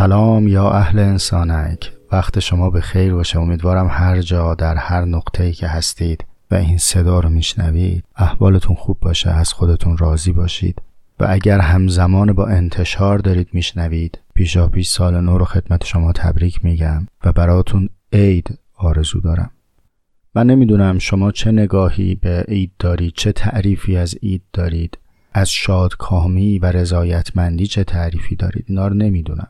سلام یا اهل انسانک. وقت شما به خیر باشه. امیدوارم هر جا در هر نقطه‌ای که هستید و این صدا رو میشنوید احوالتون خوب باشه از خودتون راضی باشید و اگر همزمان با انتشار دارید میشنوید پیشا پیش سال نو رو خدمت شما تبریک میگم و براتون عید آرزو دارم. من نمی‌دونم شما چه نگاهی به عید دارید چه تعریفی از عید دارید از شادکامی و رضایتمندی چه تعریفی دارید اینا رو نمی‌دونم.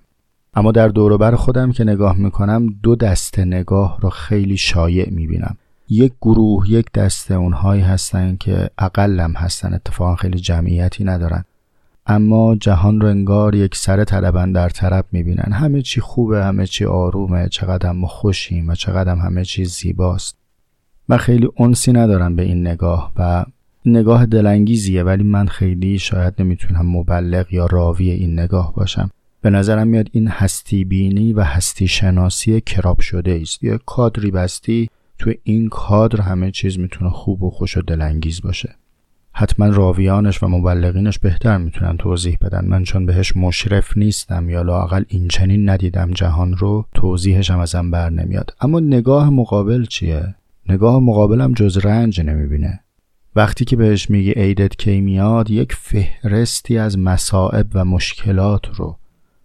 اما در دوروبر خودم که نگاه می‌کنم دو دسته نگاه رو خیلی شایع می‌بینم. یک گروه یک دسته اونهایی هستن که اقلم هستن اتفاقا خیلی جمعیتی ندارن. اما جهان رو انگار یک سر طلبن در طرف می‌بینن. همه چی خوبه همه چی آرومه چقدر ما خوشیم و چقدر همه چی زیباست. من خیلی انسی ندارم به این نگاه و نگاه دلانگیزیه ولی من خیلی شاید نمی‌تونم مبلغ یا راوی این نگاه باشم. به نظرم میاد این هستی بینی و هستی شناسی کراب شده است. یه کادری بستی تو این کادر همه چیز می‌تونه خوب و خوش و دلانگیز باشه. حتما راویانش و مبلغینش بهتر می‌تونن توضیح بدن. من چون بهش مشرف نیستم یا لاقل این چنین ندیدم جهان رو توضیحش هم ازم بر نمیاد. اما نگاه مقابل چیه؟ نگاه مقابلم جز رنج نمی‌بینه. وقتی که بهش میگه عیدت کی میاد یک فهرستی از مصائب و مشکلات رو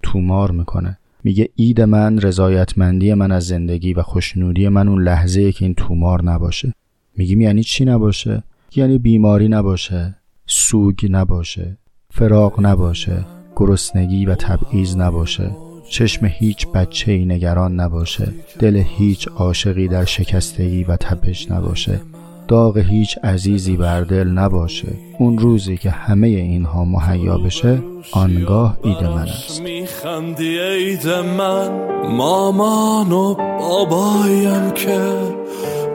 تومار می‌کنه. میگه اید من رضایتمندی من از زندگی و خوشنودی من اون لحظه که این تومار نباشه. میگیم یعنی چی نباشه؟ یعنی بیماری نباشه سوگ نباشه فراق نباشه گرسنگی و تبعیض نباشه. چشم هیچ بچه ای نگران نباشه. دل هیچ عاشقی در شکستگی و تپش نباشه. داغ هیچ عزیزی بر دل نباشه. اون روزی که همه اینها مهیا بشه آنگاه اید من است. میخندی عید من مامان و بابایم که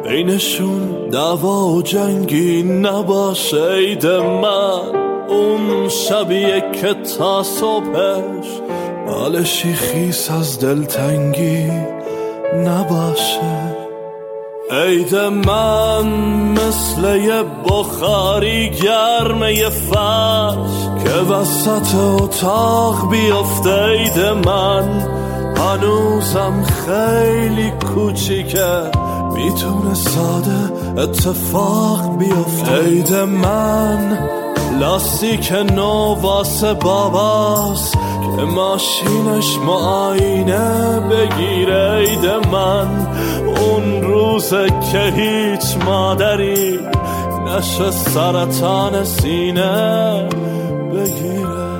بینشون دوا و جنگی نباشه. عید من اون شبیه که تا صبحش بالشی خیس از دلتنگی نباشه. عید من مثل یه بخاری گرمه یه فرش که وسط اتاق بیفته عید من هنوزم خیلی کوچیکه می‌تونه ساده اتفاق بیفته. عید من لاستیک نو واسه باباست که ماشینش معاینه بگیره عید من. اون روز که هیچ مادری نشه سرطان سینه بگیره.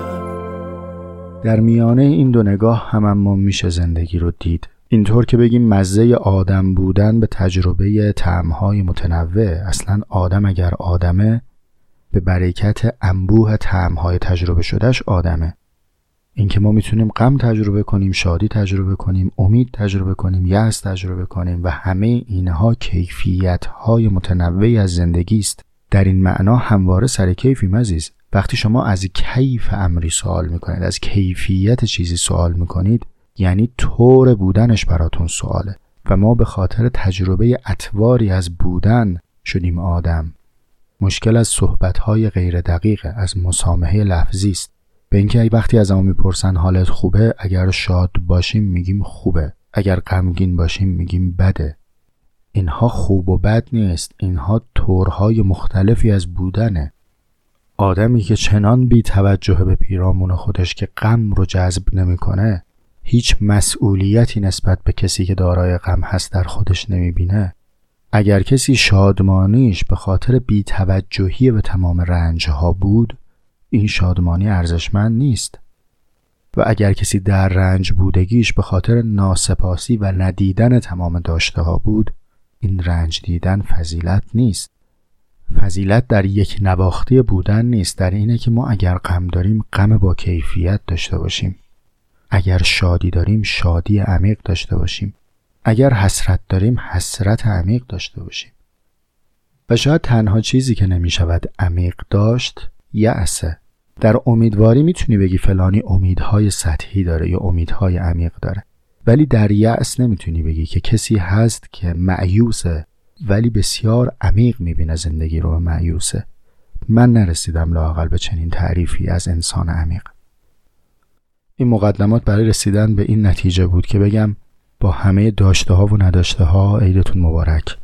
در میانه این دو نگاه هم اما میشه زندگی رو دید. اینطور که بگیم مزه آدم بودن به تجربه تعمهای متنوع. اصلا آدم اگر آدمه به برکت انبوه تعمهای تجربه شدهش آدمه. اینکه ما می‌تونیم غم تجربه کنیم شادی تجربه کنیم امید تجربه کنیم یأس تجربه کنیم و همه اینها کیفیت های متنوعی از زندگی است. در این معنا همواره سر کیفی عزیز. وقتی شما از کیف امری سوال می‌کنید از کیفیت چیزی سوال می‌کنید یعنی طور بودنش براتون سواله. و ما به خاطر تجربه اطواری از بودن شدیم آدم. مشکل از صحبتهای غیر دقیقه از مسامحه لفظی است. به اینکه وقتی از ما می‌پرسن حالت خوبه اگر شاد باشیم میگیم خوبه. اگر غمگین باشیم میگیم بده. اینها خوب و بد نیست. اینها طورهای مختلفی از بودنه. آدمی که چنان بی توجه به پیرامون خودش که غم رو جذب نمی‌کنه هیچ مسئولیتی نسبت به کسی که دارای غم هست در خودش نمی‌بینه. اگر کسی شادمانیش به خاطر بیتوجهی به تمام رنجها بود این شادمانی ارزشمند نیست. و اگر کسی در رنج بودگیش به خاطر ناسپاسی و ندیدن تمام داشته ها بود این رنج دیدن فضیلت نیست. فضیلت در یک نواختی بودن نیست در اینه که ما اگر غم داریم غم با کیفیت داشته باشیم. اگر شادی داریم شادی عمیق داشته باشیم. اگر حسرت داریم حسرت عمیق داشته باشیم. و شاید تنها چیزی که نمی شود عمیق داشت یعصه در امیدواری می‌تونی بگی فلانی امیدهای سطحی داره یا امیدهای عمیق داره. ولی در یأس نمی‌تونی بگی که کسی هست که معیوسه ولی بسیار عمیق می‌بینه زندگی رو معیوسه من نرسیدم لاقل به چنین تعریفی از انسان عمیق. این مقدمات برای رسیدن به این نتیجه بود که بگم با همه داشته ها و نداشته ها عیدتون مبارک.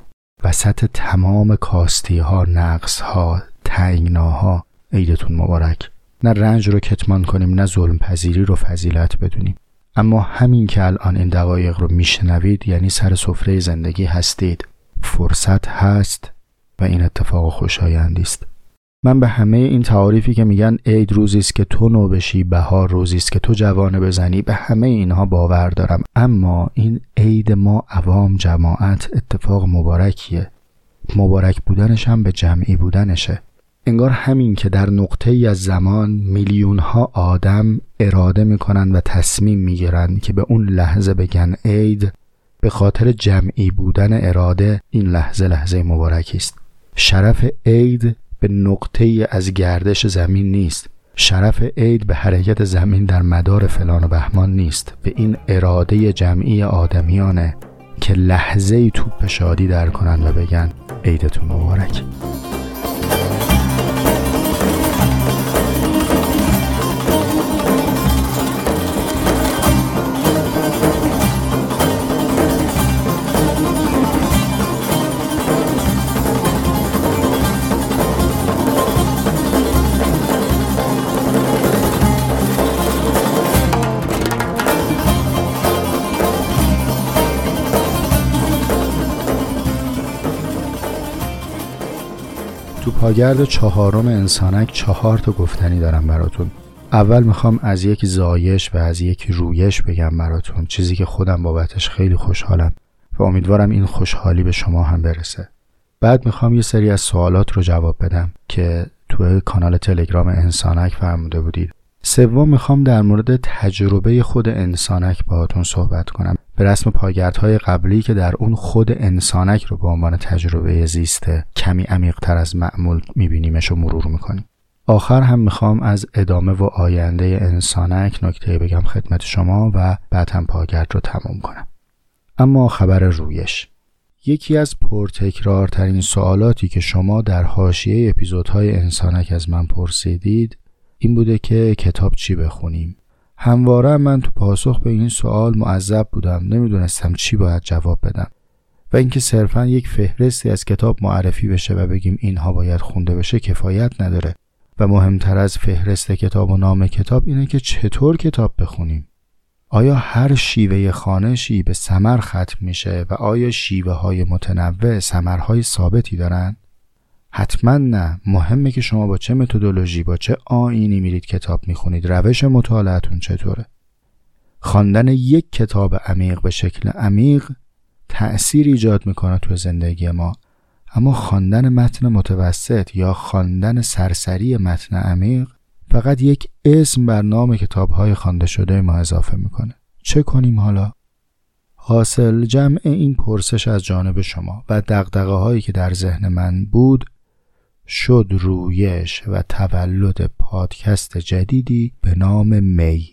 وسط تمام کاستی ها نقص ها تنگناها عیدتون مبارک. نه رنج رو کتمان کنیم نه ظلم پذیری رو فضیلت بدونیم. اما همین که الان این دقایق رو میشنوید یعنی سر سفره زندگی هستید. فرصت هست و این اتفاق خوشایندی است. من به همه این تعاریفی که میگن عید روزی است که تو نو بشی بهار روزی است که تو جوانه بزنی به همه اینها باور دارم. اما این عید ما عوام جماعت اتفاق مبارکیه. مبارک بودنش هم به جمعی بودنشه. انگار همین که در نقطه ای از زمان میلیون ها آدم اراده می‌کنن و تصمیم می‌گیرن که به اون لحظه بگن عید به خاطر جمعی بودن اراده این لحظه لحظه مبارکی است. شرف عید به نقطه از گردش زمین نیست. شرف عید به حرکت زمین در مدار فلان و بهمان نیست. به این اراده جمعی آدمیانه که لحظه توپ شادی در کنند و بگن عیدتون مبارک. پاگرد چهارم انسانک چهار تا گفتنی دارم براتون. اول می‌خوام از یک زایش و از یک رویش بگم براتون. چیزی که خودم بابتش خیلی خوشحالم و امیدوارم این خوشحالی به شما هم برسه. بعد می‌خوام یه سری از سوالات رو جواب بدم که تو کانال تلگرام انسانک فرموده بودید. سوم می‌خوام در مورد تجربه خود انسانک باهاتون صحبت کنم. به رسم پاگردهای قبلی که در اون خود انسانک رو به عنوان تجربه زیسته کمی عمیقتر از معمول میبینیمش و مرور می‌کنیم. آخر هم می‌خوام از ادامه و آینده انسانک نکته بگم خدمت شما و بعد هم پاگرد رو تموم کنم. اما خبر رویش. یکی از پرتکرارترین سوالاتی که شما در حاشیه اپیزودهای انسانک از من پرسیدید این بوده که کتاب چی بخونیم. همواره من تو پاسخ به این سوال معذب بودم نمی‌دونستم چی باید جواب بدم. و اینکه صرفا یک فهرستی از کتاب معرفی بشه و بگیم اینها باید خونده بشه کفایت نداره. و مهمتر از فهرست کتاب و نام کتاب اینه که چطور کتاب بخونیم؟ آیا هر شیوه خانشی به سمر ختم میشه و آیا شیوه های متنوع سمرهای ثابتی دارند؟ حتما نه. مهمه که شما با چه متدولوژی با چه آینی میرید کتاب می‌خونید. روش مطالعتون چطوره؟ خواندن یک کتاب عمیق به شکل عمیق تأثیر ایجاد می‌کنه تو زندگی ما. اما خواندن متن متوسط یا خواندن سرسری متن عمیق فقط یک اسم بر نام کتابهای خوانده شده ما اضافه می‌کنه. چه کنیم حالا؟ حاصل جمع این پرسش از جانب شما و دقدقه هایی که در ذهن من بود شد رویش و تولد پادکست جدیدی به نام می.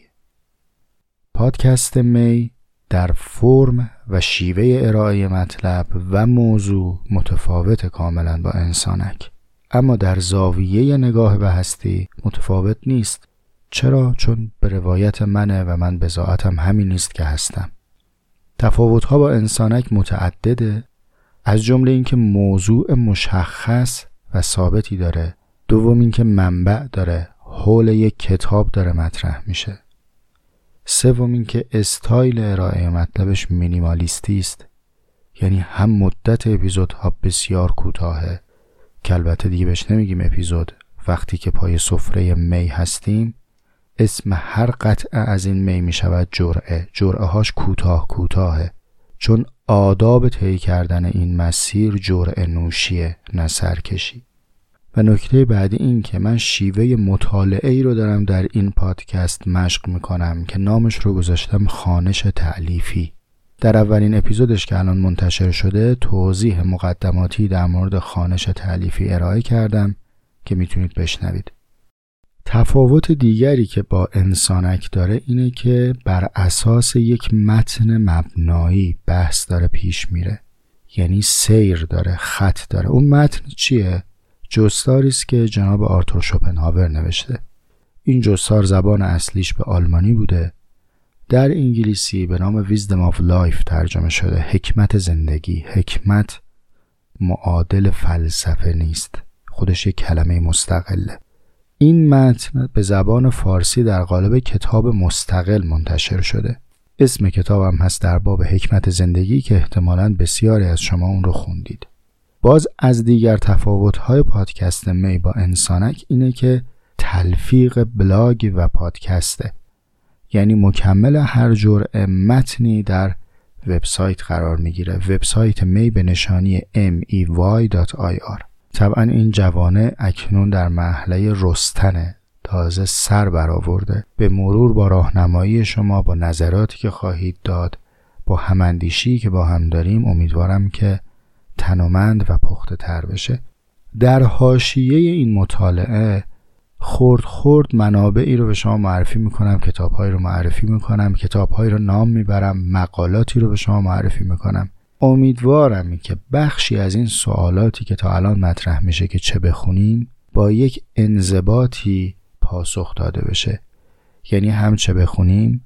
پادکست می در فرم و شیوه ارائه مطلب و موضوع متفاوت کاملا با انسانک. اما در زاویه نگاه به هستی متفاوت نیست. چرا؟ چون به روایت منه و من بزاعتم همین نیست که هستم. تفاوتها با انسانک متعدده. از جمله اینکه موضوع مشخص و ثابتی داره. دوم اینکه منبع داره. حول یک کتاب داره مطرح میشه. سوم اینکه استایل ارائه مطلبش مینیمالیستی است. یعنی هم مدت اپیزودها بسیار کوتاهه که البته دیگه بهش نمیگیم اپیزود. وقتی که پای سفره می هستیم اسم هر قطعه از این می می شود جرعه. جرعه هاش کوتاه کوتاهه. چون آداب طی کردن این مسیر جرعه نوشیه نه سرکشی و نکته بعدی این که من شیوه مطالعه ای رو دارم در این پادکست مشق می‌کنم که نامش رو گذاشتم خانش تعلیفی در اولین اپیزودش که الان منتشر شده توضیح مقدماتی در مورد خانش تعلیفی ارائه کردم که می‌تونید بشنوید. تفاوت دیگری که با انسانک داره اینه که بر اساس یک متن مبنایی بحث داره پیش میره. یعنی سیر داره خط داره. اون متن چیه؟ جستاری است که جناب آرتور شوپنهاور نوشته. این جستار زبان اصلیش به آلمانی بوده. در انگلیسی به نام Wisdom of Life ترجمه شده. حکمت زندگی حکمت معادل فلسفه نیست. خودش یک کلمه مستقله. این متن به زبان فارسی در قالب کتاب مستقل منتشر شده اسم کتابم هست در باب حکمت زندگی که احتمالا بسیاری از شما اون رو خوندید باز از دیگر تفاوت‌های پادکست می با انسانک اینه که تلفیق بلاگ و پادکسته یعنی مکمل هر جرعه متنی در وبسایت قرار می‌گیره وبسایت می به نشانی mey.ir طبعا این جوانه اکنون در محله رستنه تازه سر برآورده. به مرور با راهنمایی شما با نظراتی که خواهید داد با هماندیشی که با هم داریم امیدوارم که تنومند و پخته تر بشه. در حاشیه این مطالعه خورد خورد منابعی رو به شما معرفی می‌کنم کتابهایی رو معرفی می‌کنم کتابهایی رو نام می‌برم مقالاتی رو به شما معرفی می‌کنم. امیدوارم که بخشی از این سوالاتی که تا الان مطرح میشه که چه بخونیم با یک انضباطی پاسخ داده بشه. یعنی هم چه بخونیم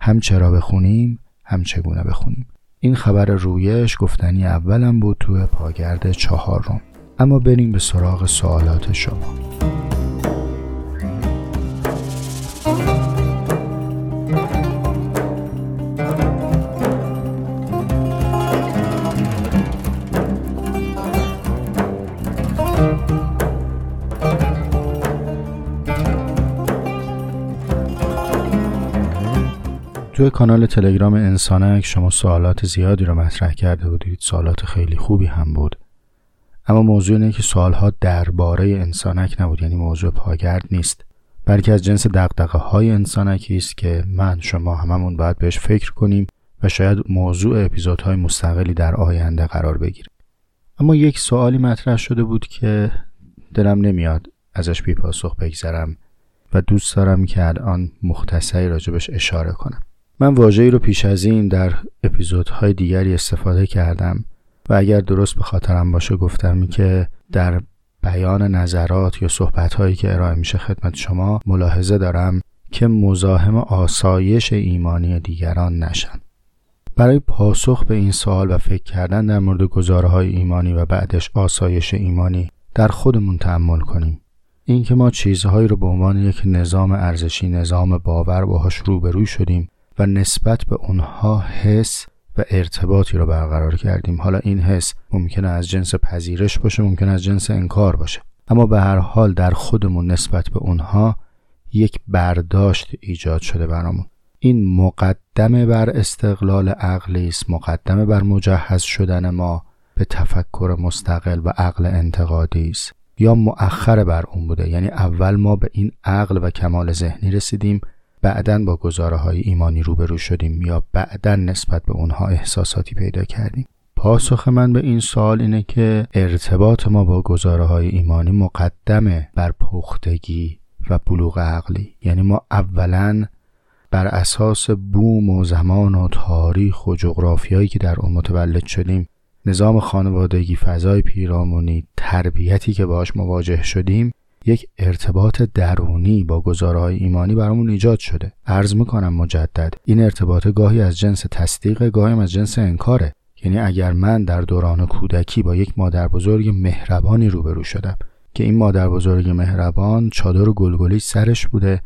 هم چرا بخونیم هم چگونه بخونیم. این خبر رویش گفتنی اولم بود تو پاگرد چهارم. اما بریم به سراغ سوالات شما. توی کانال تلگرام انسانک شما سوالات زیادی رو مطرح کرده بودید. سوالات خیلی خوبی هم بود. اما موضوع اینه که سوالها درباره انسانک نبود یعنی موضوع پاگرد نیست. بلکه از جنس دقدقه های انسانکی است که من شما هممون باید بهش فکر کنیم و شاید موضوع اپیزودهای مستقلی در آینده قرار بگیره اما یک سوالی مطرح شده بود که دلم نمیاد ازش بی پاسخ بگذرم و دوست دارم که الان مختصری راجبش اشاره کنم. من واژه‌ای رو پیش از این در اپیزودهای دیگری استفاده کردم و اگر درست به خاطرم باشه گفتم که در بیان نظرات یا صحبتهایی که ارائه میشه خدمت شما ملاحظه دارم که مزاحم آسایش ایمانی دیگران نشن برای پاسخ به این سوال و فکر کردن در مورد گزارهای ایمانی و بعدش آسایش ایمانی در خودمون تحمل کنیم. اینکه ما چیزهایی رو به عنوان یک نظام ارزشی نظام باور باهاش روبروی شدیم و نسبت به اونها حس و ارتباطی رو برقرار کردیم. حالا این حس ممکنه از جنس پذیرش باشه ممکن از جنس انکار باشه. اما به هر حال در خودمون نسبت به اونها یک برداشت ایجاد شده برامون. این مقدمه بر استقلال عقلی است مقدمه بر مجهز شدن ما به تفکر مستقل و عقل انتقادی است. یا مؤخر بر اون بوده. یعنی اول ما به این عقل و کمال ذهنی رسیدیم. بعدا با گزاره های ایمانی روبرو شدیم یا بعدا نسبت به اونها احساساتی پیدا کردیم؟ پاسخ من به این سوال اینه که ارتباط ما با گزاره های ایمانی مقدمه بر پختگی و بلوغ عقلی. یعنی ما اولا بر اساس بوم و زمان و تاریخ و جغرافیایی که در اون متولد شدیم نظام خانوادگی فضای پیرامونی تربیتی که باش مواجه شدیم یک ارتباط درونی با گزارهای ایمانی برامون ایجاد شده. عرض می‌کنم مجدد این ارتباط گاهی از جنس تصدیق گاهی از جنس انکاره. یعنی اگر من در دوران کودکی با یک مادر بزرگ مهربانی روبرو شدم که این مادر بزرگ مهربان چادر و گلگلی سرش بوده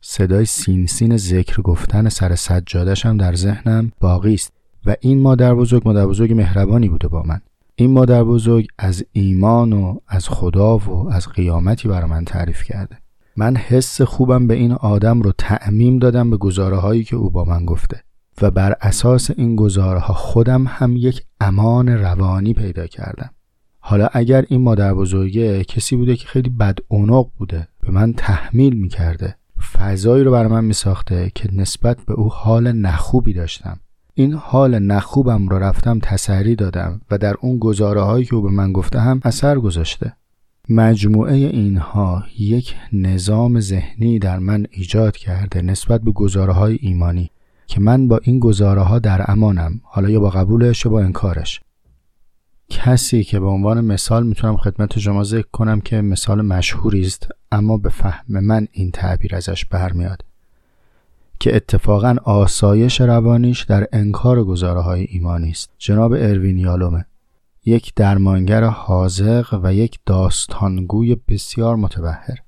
صدای سین سین ذکر گفتن سر سجادش هم در ذهنم باقی است و این مادر بزرگ مادر بزرگ مهربانی بوده با من. این مادر بزرگ از ایمان و از خدا و از قیامتی برای من تعریف کرده. من حس خوبم به این آدم رو تعمیم دادم به گزاره هایی که او با من گفته و بر اساس این گزاره ها خودم هم یک امان روانی پیدا کردم. حالا اگر این مادر بزرگه کسی بوده که خیلی بد بوده به من تحمیل می‌کرده فضایی رو بر من میساخته که نسبت به او حال نخوبی داشتم. این حال نخوبم رو رفتم تسری دادم و در اون گزاره هایی که او به من گفته هم اثر گذاشته. مجموعه اینها یک نظام ذهنی در من ایجاد کرده نسبت به گزاره های ایمانی که من با این گزاره ها در امانم حالا یا با قبولش یا با انکارش. کسی که به عنوان مثال می‌تونم خدمت شما ذکر کنم که مثال مشهوری است اما به فهم من این تعبیر ازش برمیاد. که اتفاقا آسایش روانیش در انکار گزاره های ایمانی است. جناب اروین یالومه یک درمانگر حاضق و یک داستانگوی بسیار متبهر.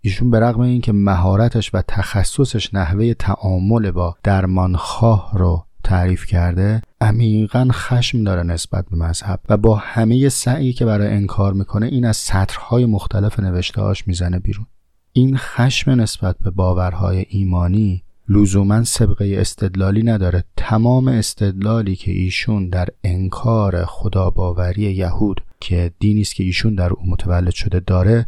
ایشون به رغم اینکه مهارتش و تخصصش نحوه تعامل با درمانخواه رو تعریف کرده عمیقا خشم داره نسبت به مذهب و با همه سعی که برای انکار می‌کنه این از سطرهای مختلف نوشتهاش می‌زنه بیرون. این خشم نسبت به باورهای ایمانی لزوما سبقه استدلالی نداره تمام استدلالی که ایشون در انکار خداباوری یهود که دینی است که ایشون در او متولد شده داره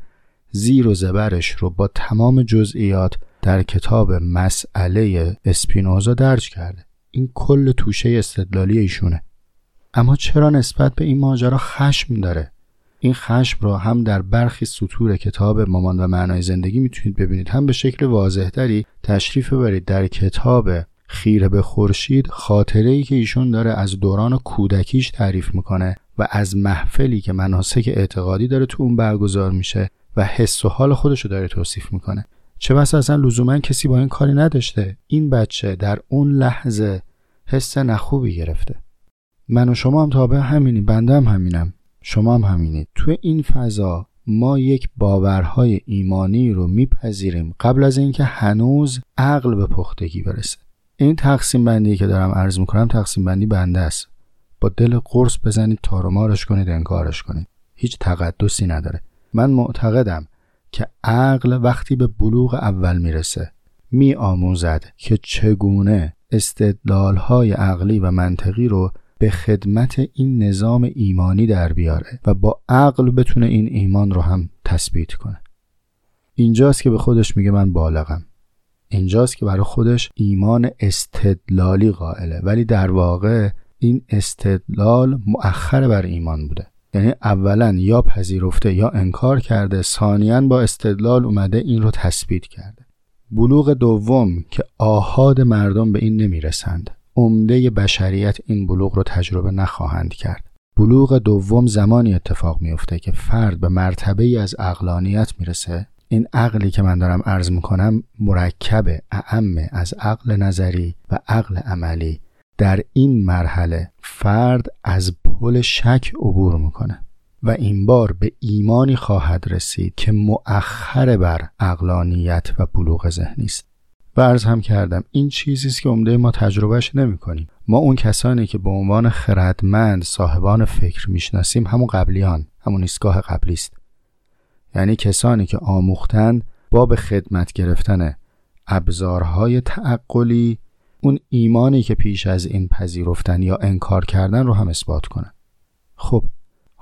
زیر و زبرش رو با تمام جزئیات در کتاب مسئله اسپینوزا درج کرده. این کل توشه استدلالی ایشونه. اما چرا نسبت به این ماجرا خشم داره؟ این خشم را هم در برخی سطور کتاب مامان و معنای زندگی می‌تونید ببینید. هم به شکل واضحتری تشریف ببرید در کتاب خیره به خورشید خاطره ای که ایشون داره از دوران کودکیش تعریف می‌کنه و از محفلی که مناسک اعتقادی داره تو اون برگزار میشه و حس و حال خودش رو داره توصیف می‌کنه. چه بسا اصلا لزوما کسی با این کاری نداشته. این بچه در اون لحظه حس نخوبی گرفته. من و شما هم تابع همینی بنده هم همینم. شما هم همینید. تو این فضا ما یک باورهای ایمانی رو میپذیریم قبل از اینکه هنوز عقل به پختگی برسه. این تقسیم بندی که دارم عرض می‌کنم تقسیم بندی بنده است. با دل قرص بزنید تارمارش کنید انکارش کنید. هیچ تقدسی نداره. من معتقدم که عقل وقتی به بلوغ اول می‌رسه می آموزد که چگونه استدلالهای عقلی و منطقی رو به خدمت این نظام ایمانی در بیاره و با عقل بتونه این ایمان رو هم تثبیت کنه. اینجاست که به خودش میگه من بالغم. اینجاست که برای خودش ایمان استدلالی قائله. ولی در واقع این استدلال مؤخر بر ایمان بوده. یعنی اولا یا پذیرفته یا انکار کرده ثانیا با استدلال اومده این رو تثبیت کرده. بلوغ دوم که آهاد مردم به این نمی‌رسند. عمده بشریت این بلوغ رو تجربه نخواهند کرد. بلوغ دوم زمانی اتفاق میفته که فرد به مرتبه ای از اقلانیت می‌رسه. این عقلی که من دارم عرض می‌کنم مرکب اعم از عقل نظری و عقل عملی. در این مرحله فرد از پل شک عبور می‌کنه و این بار به ایمانی خواهد رسید که مؤخر بر اقلانیت و بلوغ ذهنی است. برز هم کردم. این چیزی است که عمده ما تجربهش نمی کنیم. ما اون کسانی که به عنوان خردمند صاحبان فکر می‌شناسیم همون قبلیان همون ایستگاه قبلی است یعنی کسانی که آموختند با به خدمت گرفتن ابزارهای تعقلی اون ایمانی که پیش از این پذیرفتن یا انکار کردن رو هم اثبات کنن. خب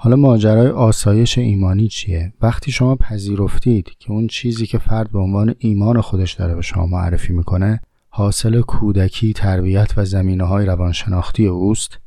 حالا ماجرای آسایش ایمانی چیه؟ وقتی شما پذیرفتید که اون چیزی که فرد به عنوان ایمان خودش داره به شما معرفی می‌کنه حاصل کودکی، تربیت و زمینه های روانشناختی اوست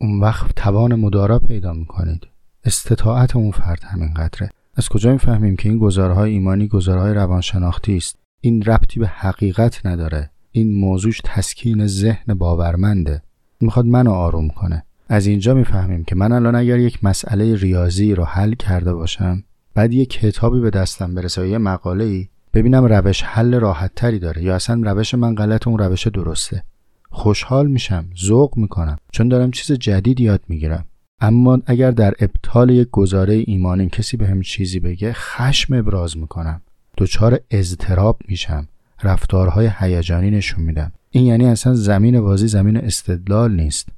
اون وقت توان مدارا پیدا می‌کنید. استطاعت اون فرد همین قدره از کجا می‌فهمیم که این گزارهای ایمانی گزارهای روانشناختی است؟ این ربطی به حقیقت نداره. این موضوعش تسکین ذهن باورمنده. می‌خواد منو آروم کنه. از اینجا می‌فهمیم که من الان اگر یک مسئله ریاضی رو حل کرده باشم بعد یک کتابی به دستم برسه یا یه مقاله ای ببینم روش حل راحت تری داره یا اصلا روش من غلط اون روش درسته. خوشحال میشم ذوق می‌کنم چون دارم چیز جدید یاد می‌گیرم. اما اگر در ابطال یک گزاره ایمانی کسی به هم چیزی بگه خشم ابراز می‌کنم. دچار اضطراب میشم. رفتارهای هیجانی نشون میدم. این یعنی اصلا زمین بازی زمین استدلال نیست.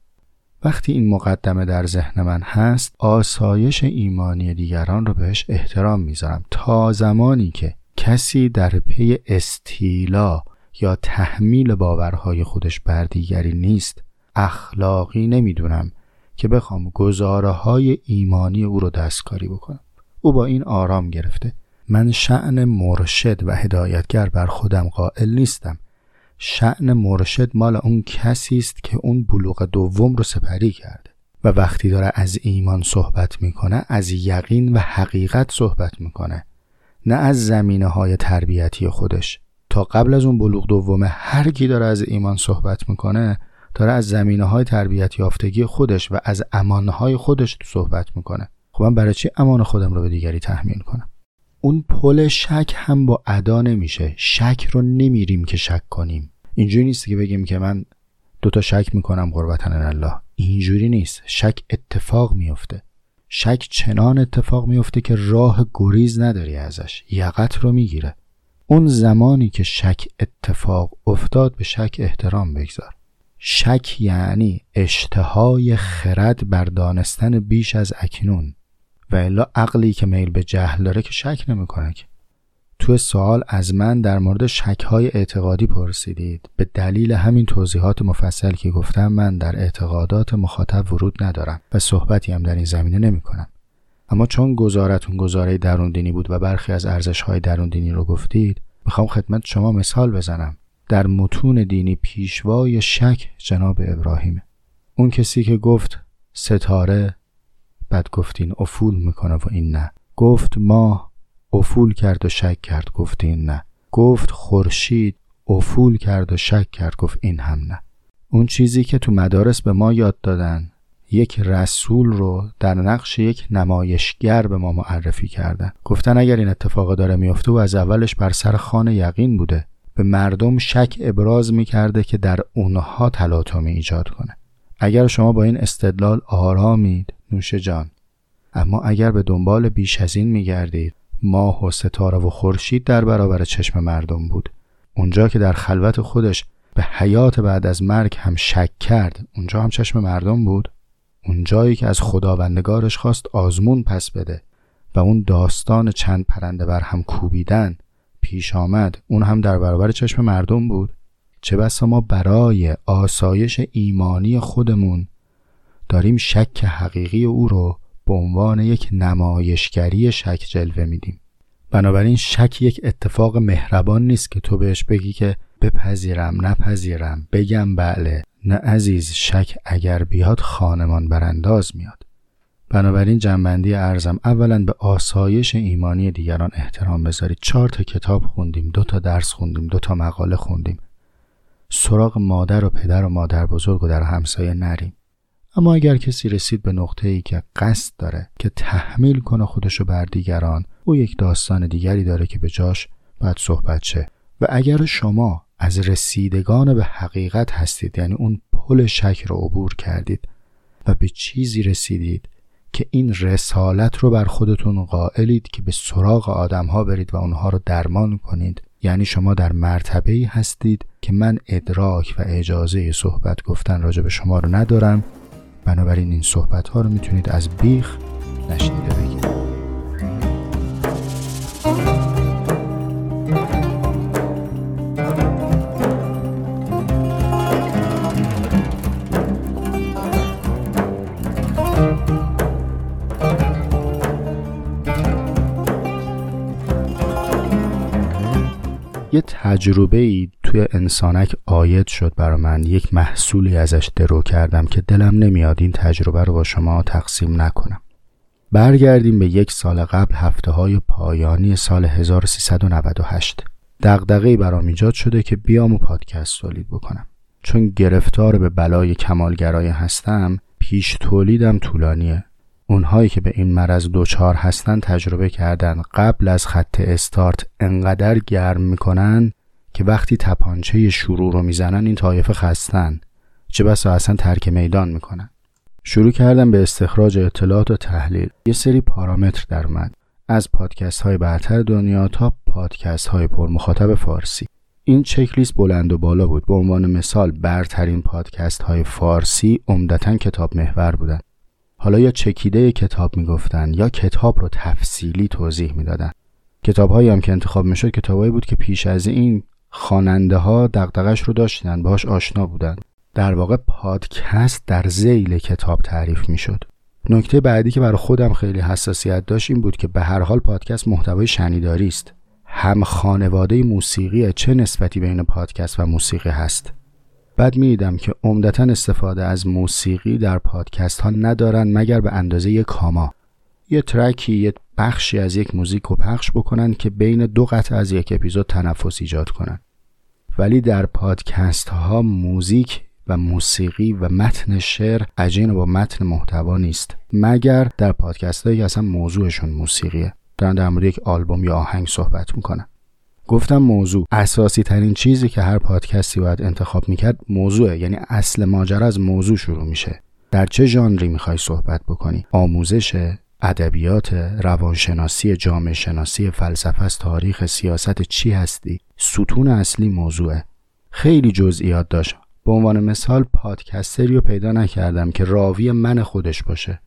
وقتی این مقدمه در ذهن من هست آسایش ایمانی دیگران رو بهش احترام می‌ذارم. تا زمانی که کسی در پی استیلا یا تحمیل باورهای خودش بر دیگری نیست اخلاقی نمی‌دونم که بخوام گزاره های ایمانی او رو دستکاری بکنم. او با این آرام گرفته. من شعن مرشد و هدایتگر بر خودم قائل نیستم. شعن مرشد مال اون کسی است که اون بلوغ دوم رو سپری کرده. و وقتی داره از ایمان صحبت می‌کنه از یقین و حقیقت صحبت می‌کنه. نه از زمینه های تربیتی خودش. تا قبل از اون بلوغ دومه هر کی داره از ایمان صحبت می‌کنه داره از زمینه های تربیت یافتگی خودش و از امانهای خودش صحبت می‌کنه. خب من برای چی امان خودم رو به دیگری تحمیل کنم؟ اون پل شک هم با ادا نمیشه. شک رو نمیریم که شک کنیم. اینجوری نیست که بگیم که من دوتا شک می‌کنم قربتن الله. اینجوری نیست. شک اتفاق میفته شک چنان اتفاق میفته که راه گریز نداری ازش. یقت رو می‌گیره. اون زمانی که شک اتفاق افتاد به شک احترام بگذار. شک یعنی اشتهای خرد بر دانستن بیش از اکنون. و الا عقلی که میل به جهل داره که شک نمی‌کنه که. تو سوال از من در مورد شکهای اعتقادی پرسیدید. به دلیل همین توضیحات مفصل که گفتم من در اعتقادات مخاطب ورود ندارم و صحبتی هم در این زمینه نمی کنم. اما چون گزارتون گزاره درون دینی بود و برخی از ارزش های درون دینی رو گفتید می‌خوام خدمت شما مثال بزنم. در متون دینی پیشوای شک جناب ابراهیمه. اون کسی که گفت ستاره بعد گفتین افول می‌کنه و این نه. گفت ماه افول کرد و شک کرد گفت این نه. گفت خورشید افول کرد و شک کرد گفت این هم نه. اون چیزی که تو مدارس به ما یاد دادن یک رسول رو در نقش یک نمایشگر به ما معرفی کردن. گفتن اگر این اتفاق داره میفته و از اولش بر سر خانه یقین بوده به مردم شک ابراز می‌کرده که در اونها تلاطمی ایجاد کنه. اگر شما با این استدلال آرامید نوش جان. اما اگر به دنبال بیش از این میگردید ماه و ستاره و خورشید در برابر چشم مردم بود. اونجا که در خلوت خودش به حیات بعد از مرگ هم شک کرد اونجا هم چشم مردم بود. اونجایی که از خداوندگارش خواست آزمون پس بده و اون داستان چند پرنده بر هم کوبیدن پیش آمد اون هم در برابر چشم مردم بود. چه بسا ما برای آسایش ایمانی خودمون داریم شک حقیقی او رو به عنوان یک نمایشگری شک جلوه میدیم. بنابراین شک یک اتفاق مهربان نیست که تو بهش بگی که بپذیرم نپذیرم بگم بله. نه عزیز شک اگر بیاد خانمان برانداز میاد. بنابراین جنبندی ارزم اولا به آسایش ایمانی دیگران احترام بذارید. چهار تا کتاب خوندیم دو تا درس خوندیم دو تا مقاله خوندیم. سراغ مادر و پدر و مادر بزرگ و در همسایه نریم. اما اگر کسی رسید به نقطه ای که قصد داره که تحمیل کنه خودشو بر دیگران او یک داستان دیگری داره که به جاش باید صحبت شه. و اگر شما از رسیدگان به حقیقت هستید یعنی اون پل شک رو عبور کردید و به چیزی رسیدید که این رسالت رو بر خودتون قائلید که به سراغ آدم ها برید و اونها رو درمان کنید یعنی شما در مرتبه ای هستید که من ادراک و اجازه صحبت گفتن راجع به شما رو ندارم. بنابراین این صحبت ها رو می‌تونید از بیخ نشنیده بگیرید. یه تجربه ای توی انسانک آید شد برا من. یک محصولی ازش درو کردم که دلم نمیاد این تجربه رو با شما تقسیم نکنم. برگردیم به یک سال قبل هفته های پایانی سال 1398 دغدغه‌ای برام ایجاد شده که بیام و پادکست تولید بکنم. چون گرفتار به بلای کمالگرایی هستم پیش تولیدم طولانیه. اونهایی که به این مرض دوچار هستن تجربه کردن. قبل از خط استارت انقدر گرم می‌کنن که وقتی تپانچه شروع رو می‌زنن این طایفه خستن. چه بسا اصلا ترک میدان می‌کنن. شروع کردم به استخراج اطلاعات و تحلیل. یه سری پارامتر در اومد. از پادکست های برتر دنیا تا پادکست های پر مخاطب فارسی. این چک لیست بلند و بالا بود. به عنوان مثال برترین پادکست های فارسی عمدتا کتاب محور بودن. حالا یا چکیده کتاب می‌گفتن یا کتاب رو تفصیلی توضیح می‌دادن. کتابهایی هم که انتخاب می‌شد کتابهایی بود که پیش از این خواننده ها دغدغش رو داشتن باهاش آشنا بودن. در واقع پادکست در زیل کتاب تعریف می‌شد. نکته بعدی که برای خودم خیلی حساسیت داشت این بود که به هر حال پادکست محتوای شنیداری است. هم خانواده موسیقی چه نسبتی بین پادکست و موسیقی هست؟ بعد می‌دیدم که عمدتا استفاده از موسیقی در پادکست ها ندارن مگر به اندازه یک کاما. یه ترکی یه بخشی از یک موزیک رو پخش بکنن که بین دو قطعه از یک اپیزود تنفس ایجاد کنن. ولی در پادکست ها موزیک و موسیقی و متن شعر عجین با متن محتوا نیست مگر در پادکست هایی که اصلا موضوعشون موسیقیه. دارن در مورد یک آلبوم یا آهنگ صحبت می‌کنن. گفتم موضوع. اساسی ترین چیزی که هر پادکستی باید انتخاب می‌کرد موضوعه. یعنی اصل ماجرا از موضوع شروع میشه. در چه ژانری می‌خوای صحبت بکنی؟ آموزش ادبیات روانشناسی جامعه شناسی فلسفه از تاریخ سیاست چی هستی؟ ستون اصلی موضوعه. خیلی جزئیات داشت. به عنوان مثال پادکستری رو پیدا نکردم که راوی من خودش باشه.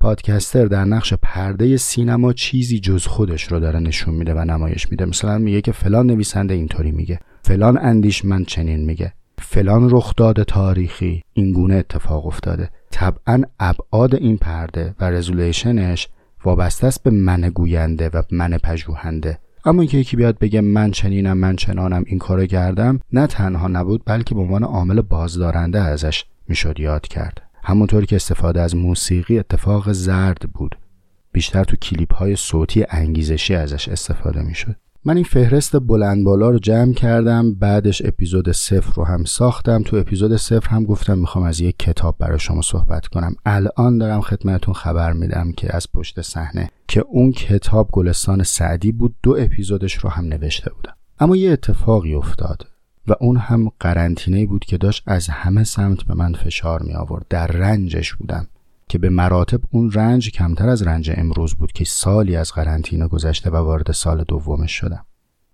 پادکستر در نقش پرده سینما چیزی جز خودش رو داره نشون میده و نمایش میده. مثلا میگه که فلان نویسنده اینطوری میگه. فلان اندیشمند چنین میگه. فلان رخداد تاریخی. اینگونه اتفاق افتاده. طبعا ابعاد این پرده و رزولوشنش وابسته است به من گوینده و من پژوهنده. اما اینکه یکی بیاد بگه من چنینم من چنانم این کارو کردم نه تنها نبود بلکه به عنوان عامل بازدارنده ازش می‌شد یاد کرد. همونطور که استفاده از موسیقی اتفاق زرد بود. بیشتر تو کلیپ های صوتی انگیزشی ازش استفاده می‌شد. من این فهرست بلند بالا رو جمع کردم بعدش اپیزود صفر رو هم ساختم. تو اپیزود صفر هم گفتم می‌خوام از یک کتاب برای شما صحبت کنم. الان دارم خدمتون خبر میدم که از پشت صحنه که اون کتاب گلستان سعدی بود دو اپیزودش رو هم نوشته بودم. اما یه اتفاقی افتاد. و اون هم قرنطینه بود که داشت از همه سمت به من فشار می آورد در رنجش بودم که به مراتب اون رنج کمتر از رنج امروز بود که سالی از قرنطینه گذشته و وارد سال دومش شدم.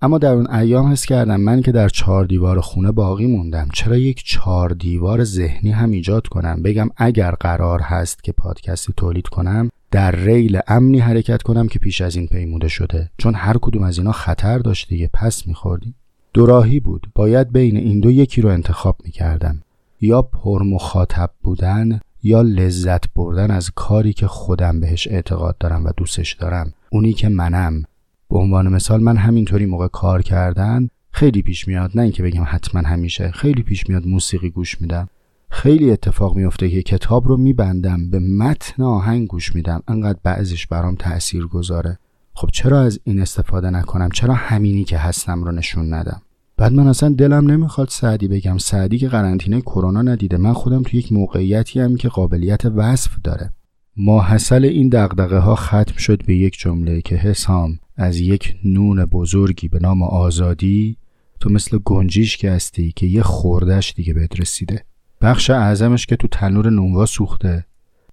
اما در اون ایام حس کردم من که در چهار دیوار خونه باقی موندم. چرا یک چهار دیوار ذهنی هم ایجاد کنم؟ بگم اگر قرار هست که پادکستی تولید کنم در ریل امنی حرکت کنم که پیش از این پیموده شده. چون هر کدوم از اینا خطر داشت دیگه. پس میخوردیم دوراهی بود. باید بین این دو یکی رو انتخاب می‌کردم. یا پر مخاطب بودن یا لذت بردن از کاری که خودم بهش اعتقاد دارم و دوستش دارم. اونی که منم. به عنوان مثال من همینطوری موقع کار کردن خیلی پیش میاد. نه اینکه بگم حتما همیشه خیلی پیش میاد موسیقی گوش میدم. خیلی اتفاق میفته که کتاب رو میبندم به متن آهنگ گوش میدم. انقدر بعضیش برام تأثیر گذاره خب چرا از این استفاده نکنم؟ چرا همینی که هستم رو نشون ندم؟ بعد من اصلا دلم نمی‌خواد سعدی بگم. سعدی که قرنطینه کرونا ندیده. من خودم تو یک موقعیتی هم که قابلیت وصف داره. ماحصل این دقدقه ها ختم شد به یک جمله که حسام از یک نون بزرگی به نام آزادی تو مثل گنجیش که هستی که یه خوردش دیگه بهت رسیده. بخش اعظمش که تو تنور نونوا سوخته.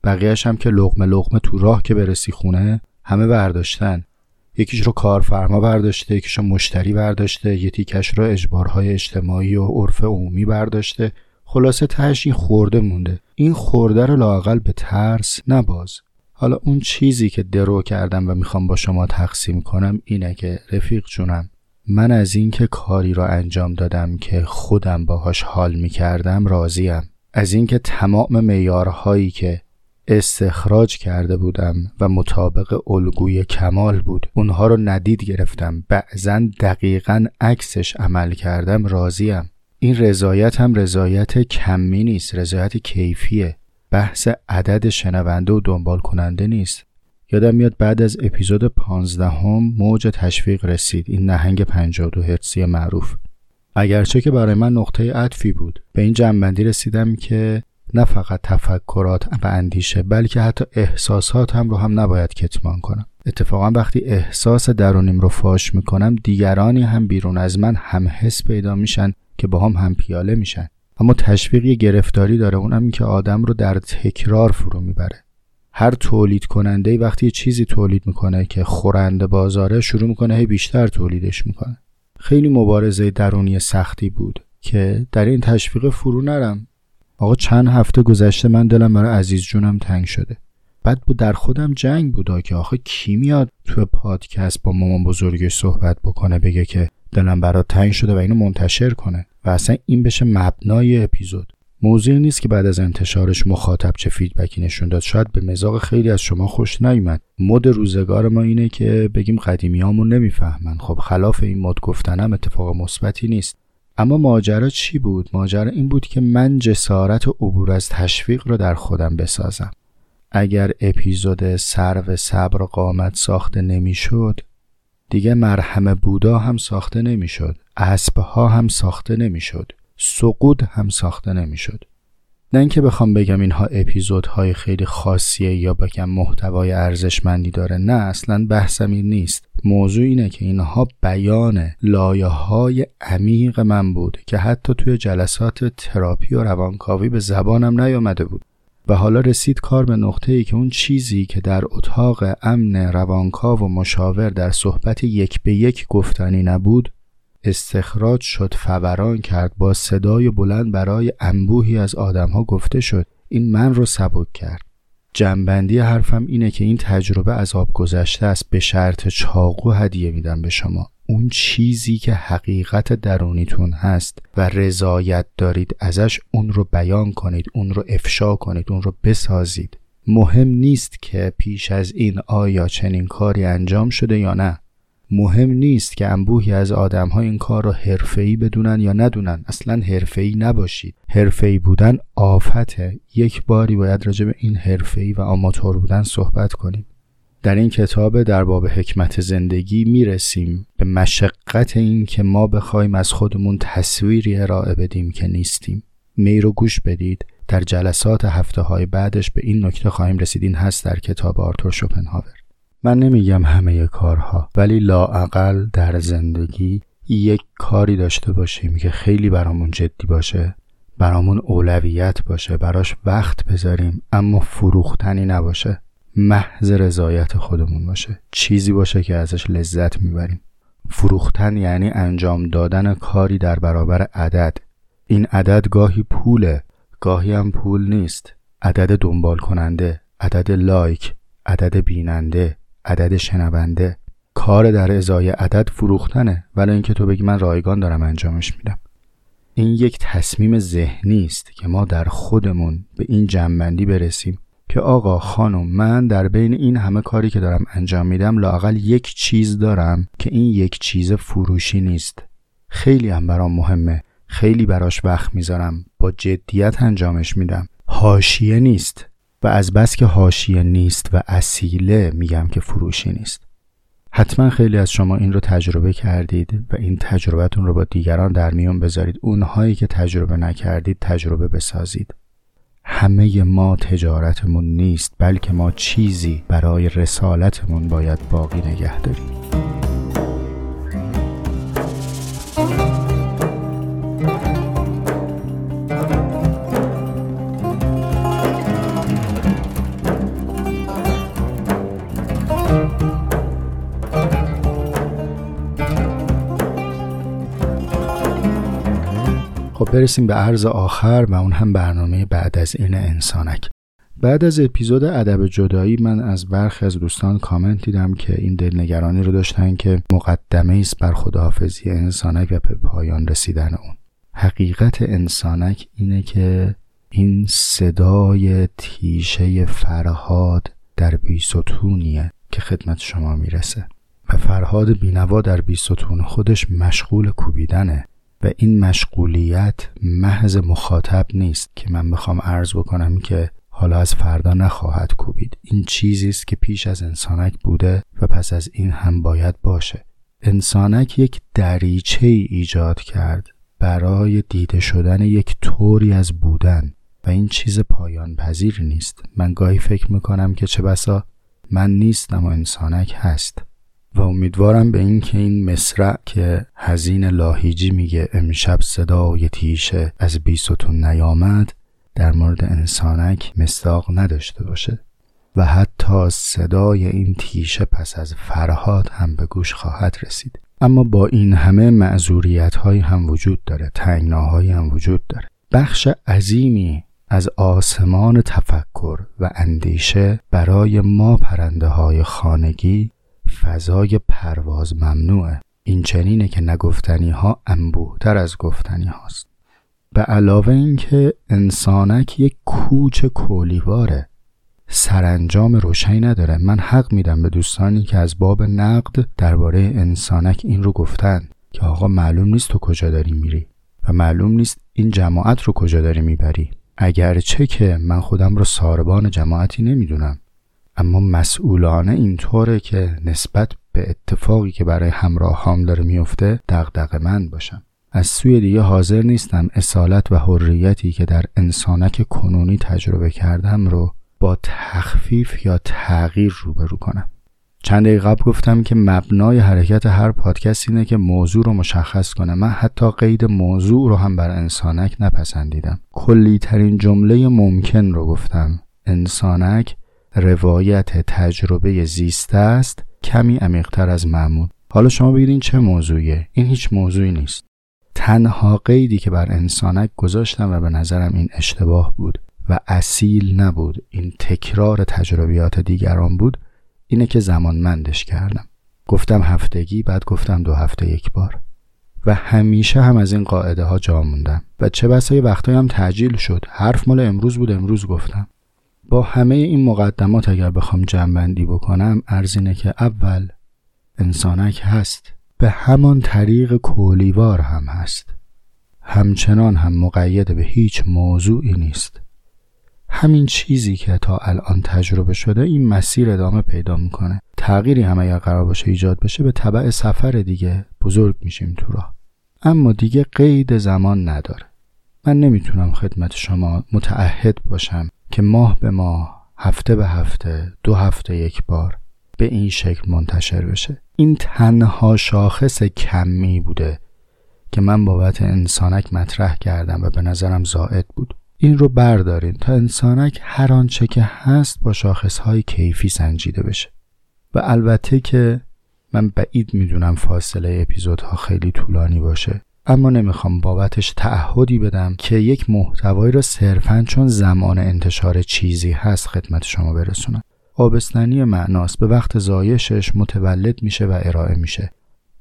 بقیهش هم که لغمه لغمه تو راه که برسی خونه همه برداشتن. یکیش رو کارفرما برداشته یکیش رو مشتری برداشته یه تیکش رو اجبارهای اجتماعی و عرف عمومی برداشته. خلاصه تهش این خورده مونده. این خورده رو لاقل به ترس نباز. حالا اون چیزی که درو کردم و می‌خوام با شما تقسیم کنم اینه که رفیق جونم من از اینکه کاری را انجام دادم که خودم باهاش حال می‌کردم راضیم. از اینکه تمام معیارهایی که استخراج کرده بودم و مطابق الگوی کمال بود. اونها رو ندید گرفتم. بعضا دقیقا عکسش عمل کردم راضیم. این رضایت هم رضایت کمی نیست رضایت کیفیه. بحث عدد شنونده و دنبال کننده نیست. یادم میاد بعد از اپیزود پانزدهم موج تشویق رسید. این نهنگ 52 هرتزی معروف. اگرچه که برای من نقطه عطفی بود. به این جنبندی رسیدم که نه فقط تفکرات و اندیشه بلکه حتی احساسات هم رو هم نباید کتمان کنم. اتفاقا وقتی احساس درونیم رو فاش می‌کنم دیگرانی هم بیرون از من هم حس پیدا میشن که با هم هم پیاله میشن. اما تشویق یه گرفتاری داره اونم که آدم رو در تکرار فرو می‌بره. هر تولید کننده وقتی چیزی تولید می‌کنه که خورنده بازاره شروع می‌کنه هی بیشتر تولیدش می‌کنه. خیلی مبارزه درونی سختی بود که در این تشویق فرو نرم. آقا چند هفته گذشته من دلم برای عزیز جونم تنگ شده. بعد بود در خودم جنگ بودا که آخه کی میاد تو پادکست با مامان بزرگش صحبت بکنه بگه که دلم برات تنگ شده و اینو منتشر کنه. و اصلا این بشه مبنای اپیزود. موضوعی نیست که بعد از انتشارش مخاطب چه فیدبکی نشون داد. شاید به مزاق خیلی از شما خوش نیومد. مد روزگار ما اینه که بگیم قدیمیامون نمی‌فهمن. خب خلاف این مد گفتنم اتفاق مثبتی نیست. اما ماجرا چی بود؟ ماجرا این بود که من جسارت و عبور از تشویق رو در خودم بسازم. اگر اپیزود سرو صبر قامت ساخته نمی‌شد دیگه مرهم بودا هم ساخته نمی‌شد اسبها هم ساخته نمی‌شد سقود هم ساخته نمی‌شد. نه اینکه بخوام بگم اینها اپیزودهای خیلی خاصیه یا بگم محتوای ارزشمندی داره نه اصلا بحثم این نیست. موضوع اینه که اینها بیان لایه های عمیق من بود که حتی توی جلسات تراپی و روانکاوی به زبانم نیامده بود. و حالا رسید کار به نقطه ای که اون چیزی که در اتاق امن روانکاو و مشاور در صحبت یک به یک گفتنی نبود استخراج شد فوران کرد با صدای بلند برای انبوهی از آدمها گفته شد این من رو سبک کرد. جنبندی حرفم اینه که این تجربه از آب گذشته است به شرط چاقو هدیه میدم به شما. اون چیزی که حقیقت درونیتون هست و رضایت دارید ازش اون رو بیان کنید اون رو افشا کنید اون رو بسازید. مهم نیست که پیش از این آیا چنین کاری انجام شده یا نه. مهم نیست که انبوهی از آدم ها این کار رو حرفه‌ای بدونن یا ندونن. اصلا حرفه‌ای نباشید. حرفه‌ای بودن آفته. یک باری باید راجع به این حرفه‌ای و آماتور بودن صحبت کنیم. در این کتاب در باب حکمت زندگی می‌رسیم به مشقت این که ما بخوایم از خودمون تصویری ارائه بدیم که نیستیم. می گوش بدید. در جلسات هفته های بعدش به این نکته خواهیم رسید. این هست در کتاب آرتور شوپنهاور. من نمیگم همه کارها ولی لاعقل در زندگی یک کاری داشته باشیم که خیلی برامون جدی باشه برامون اولویت باشه براش وقت بذاریم اما فروختنی نباشه. محض رضایت خودمون باشه. چیزی باشه که ازش لذت می‌بریم. فروختن یعنی انجام دادن کاری در برابر عدد. این عدد گاهی پوله گاهی هم پول نیست. عدد دنبال کننده عدد لایک عدد بیننده. عدد شنونده. کار در ازای عدد فروختنه. ولی اینکه تو بگی من رایگان دارم انجامش میدم. این یک تصمیم ذهنی است که ما در خودمون به این جنبندی برسیم که آقا خانم من در بین این همه کاری که دارم انجام میدم لاقل یک چیز دارم که این یک چیز فروشی نیست. خیلی هم برام مهمه. خیلی براش وقت می‌ذارم. با جدیت انجامش میدم. هاشیه نیست. و از بس که هاشیه نیست و اصیله میگم که فروشی نیست. حتما خیلی از شما این رو تجربه کردید و این تجربهتون رو با دیگران در میون بذارید. اونهایی که تجربه نکردید تجربه بسازید. همه ما تجارتمون نیست بلکه ما چیزی برای رسالتمون باید باقی نگه داریم. برسیم به عرض آخر و اون هم برنامه بعد از این انسانک. بعد از اپیزود ادب جدایی من از برخی از دوستان کامنت دیدم که این دلنگرانی رو داشتن که مقدمه است بر خداحافظی انسانک و به پایان رسیدن اون. حقیقت انسانک اینه که این صدای تیشه فرهاد در بیستونیه که خدمت شما می‌رسه. و فرهاد بینوا در بیستون خودش مشغول کوبیدنه. و این مشغولیت محض مخاطب نیست که من بخوام عرض بکنم که حالا از فردا نخواهد کوبید. این چیزی است که پیش از انسانک بوده و پس از این هم باید باشه. انسانک یک دریچه ای ایجاد کرد برای دیده شدن یک طوری از بودن و این چیز پایان پذیر نیست. من گاهی فکر می‌کنم که چه بسا من نیستم و انسانک هست. و امیدوارم به این که این مصرع که هزین لاهیجی میگه امشب صدای تیشه از بیستون نیامد در مورد انسانک مستاق نداشته باشه و حتی صدای این تیشه پس از فرهاد هم به گوش خواهد رسید. اما با این همه معذوریت هم وجود داره تنگناهایی هم وجود داره. بخش عظیمی از آسمان تفکر و اندیشه برای ما پرنده های خانگی فضای پرواز ممنوعه. این چنینه که نگفتنی ها انبوهتر از گفتنی هاست. به علاوه اینکه انسانک یک کوچ کولیواره سرانجام روشنی نداره. من حق میدم به دوستانی که از باب نقد درباره انسانک این رو گفتن که آقا معلوم نیست تو کجا داری میری و معلوم نیست این جماعت رو کجا داری می‌بری. اگرچه که من خودم رو ساربان جماعتی نمی‌دونم. اما مسئولانه اینطوره که نسبت به اتفاقی که برای همراه هم داره میفته دغدغه من باشم. از سوی دیگه حاضر نیستم اصالت و حریتی که در انسانک کنونی تجربه کردم رو با تخفیف یا تغییر روبرو کنم. چند دقیقه قبل گفتم که مبنای حرکت هر پادکست اینه که موضوع رو مشخص کنه من حتی قید موضوع رو هم بر انسانک نپسندیدم. کلی ترین جمله ممکن رو گفتم. انسانک روایت تجربه زیسته است کمی عمیقتر از معمول. حالا شما بگید چه موضوعیه. این هیچ موضوعی نیست. تنها قیدی که بر انسانک گذاشتم و به نظرم این اشتباه بود و اصیل نبود این تکرار تجربیات دیگران بود اینه که زمانمندش کردم. گفتم هفتگی بعد گفتم دو هفته یک بار. و همیشه هم از این قاعده ها جا موندم. و چه بسا وقتایی هم تعجیل شد. حرف مال امروز بود امروز گفتم. با همه این مقدمات اگر بخوام جمعبندی بکنم ارزینه که اول انسانک هست به همان طریق کولیوار هم هست. همچنان هم مقید به هیچ موضوعی نیست. همین چیزی که تا الان تجربه شده این مسیر ادامه پیدا می‌کنه. تغییری هم اگر قرار باشه ایجاد بشه به طبع سفر دیگه بزرگ میشیم تو راه. اما دیگه قید زمان نداره. من نمی‌تونم خدمت شما متعهد باشم. که ماه به ماه هفته به هفته دو هفته یک بار به این شکل منتشر بشه. این تنها شاخص کمی بوده که من بابت انسانک مطرح کردم و به نظرم زائد بود. این رو بردارین تا انسانک هر آنچه که هست با شاخصهای کیفی سنجیده بشه. و البته که من بعید می‌دونم فاصله اپیزودها خیلی طولانی باشه. اما نمی‌خوام بابتش تعهدی بدم که یک محتوایی را صرفا چون زمان انتشار چیزی هست خدمت شما برسونم. آبستنی معناست. به وقت زایشش متولد میشه و ارائه میشه.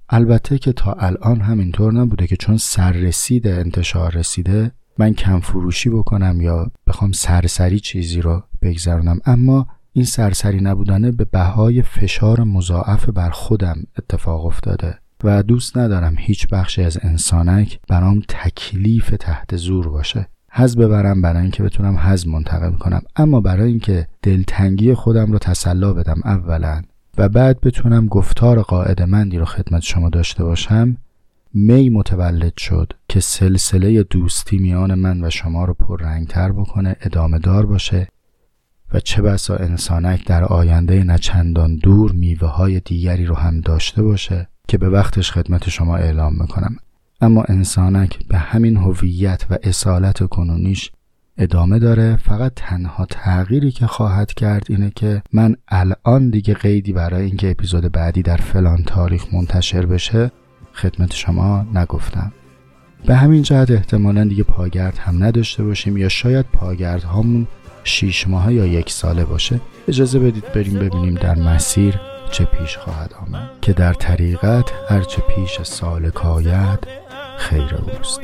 البته که تا الان همینطور نبوده که چون سررسید انتشار رسیده من کم فروشی بکنم یا بخوام سرسری چیزی رو بگذرونم. اما این سرسری نبودنه به بهای فشار مضاعف بر خودم اتفاق افتاده. و دوست ندارم هیچ بخشی از انسانک برام تکلیف تحت زور باشه. حز ببرم برای اینکه بتونم حز منتقل کنم. اما برای اینکه دلتنگی خودم رو تسلا بدم اولا و بعد بتونم گفتار قاعده مندی رو خدمت شما داشته باشم می متولد شد که سلسله دوستی میان من و شما رو پررنگتر بکنه ادامه دار باشه و چه بسا انسانک در آینده نچندان دور میوه های دیگری رو هم داشته باشه. که به وقتش خدمت شما اعلام می‌کنم. اما انسانک به همین هویت و اصالت کنونیش ادامه داره. فقط تنها تغییری که خواهد کرد اینه که من الان دیگه قیدی برای اینکه اپیزود بعدی در فلان تاریخ منتشر بشه خدمت شما نگفتم. به همین جهت احتمالا دیگه پاگرد هم نداشته باشیم یا شاید پاگرد هامون شیش ماه یا یک ساله باشه. اجازه بدید بریم ببینیم در مسیر چه پیش خواهد آمد که در طریقت هرچه پیش سالک آید خیر اوست.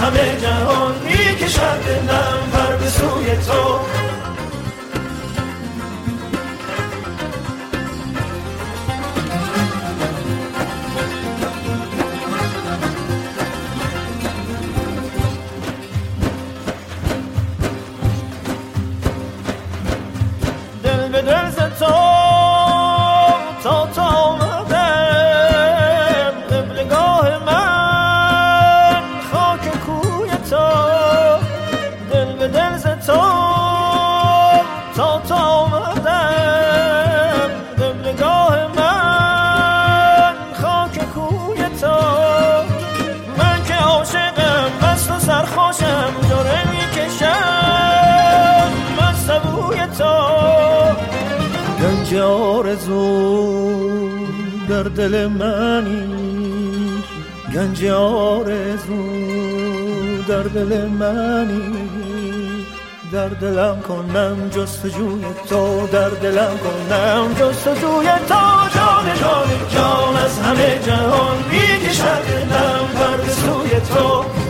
همه جهان دلم به سوی تو. دل منی گنج آرزو در دل منی. در دلم کنم جستجوی تو در دلم کنم جستجوی تو. جان جان جان از همه جهان می‌کشد دلم بر سوی تو.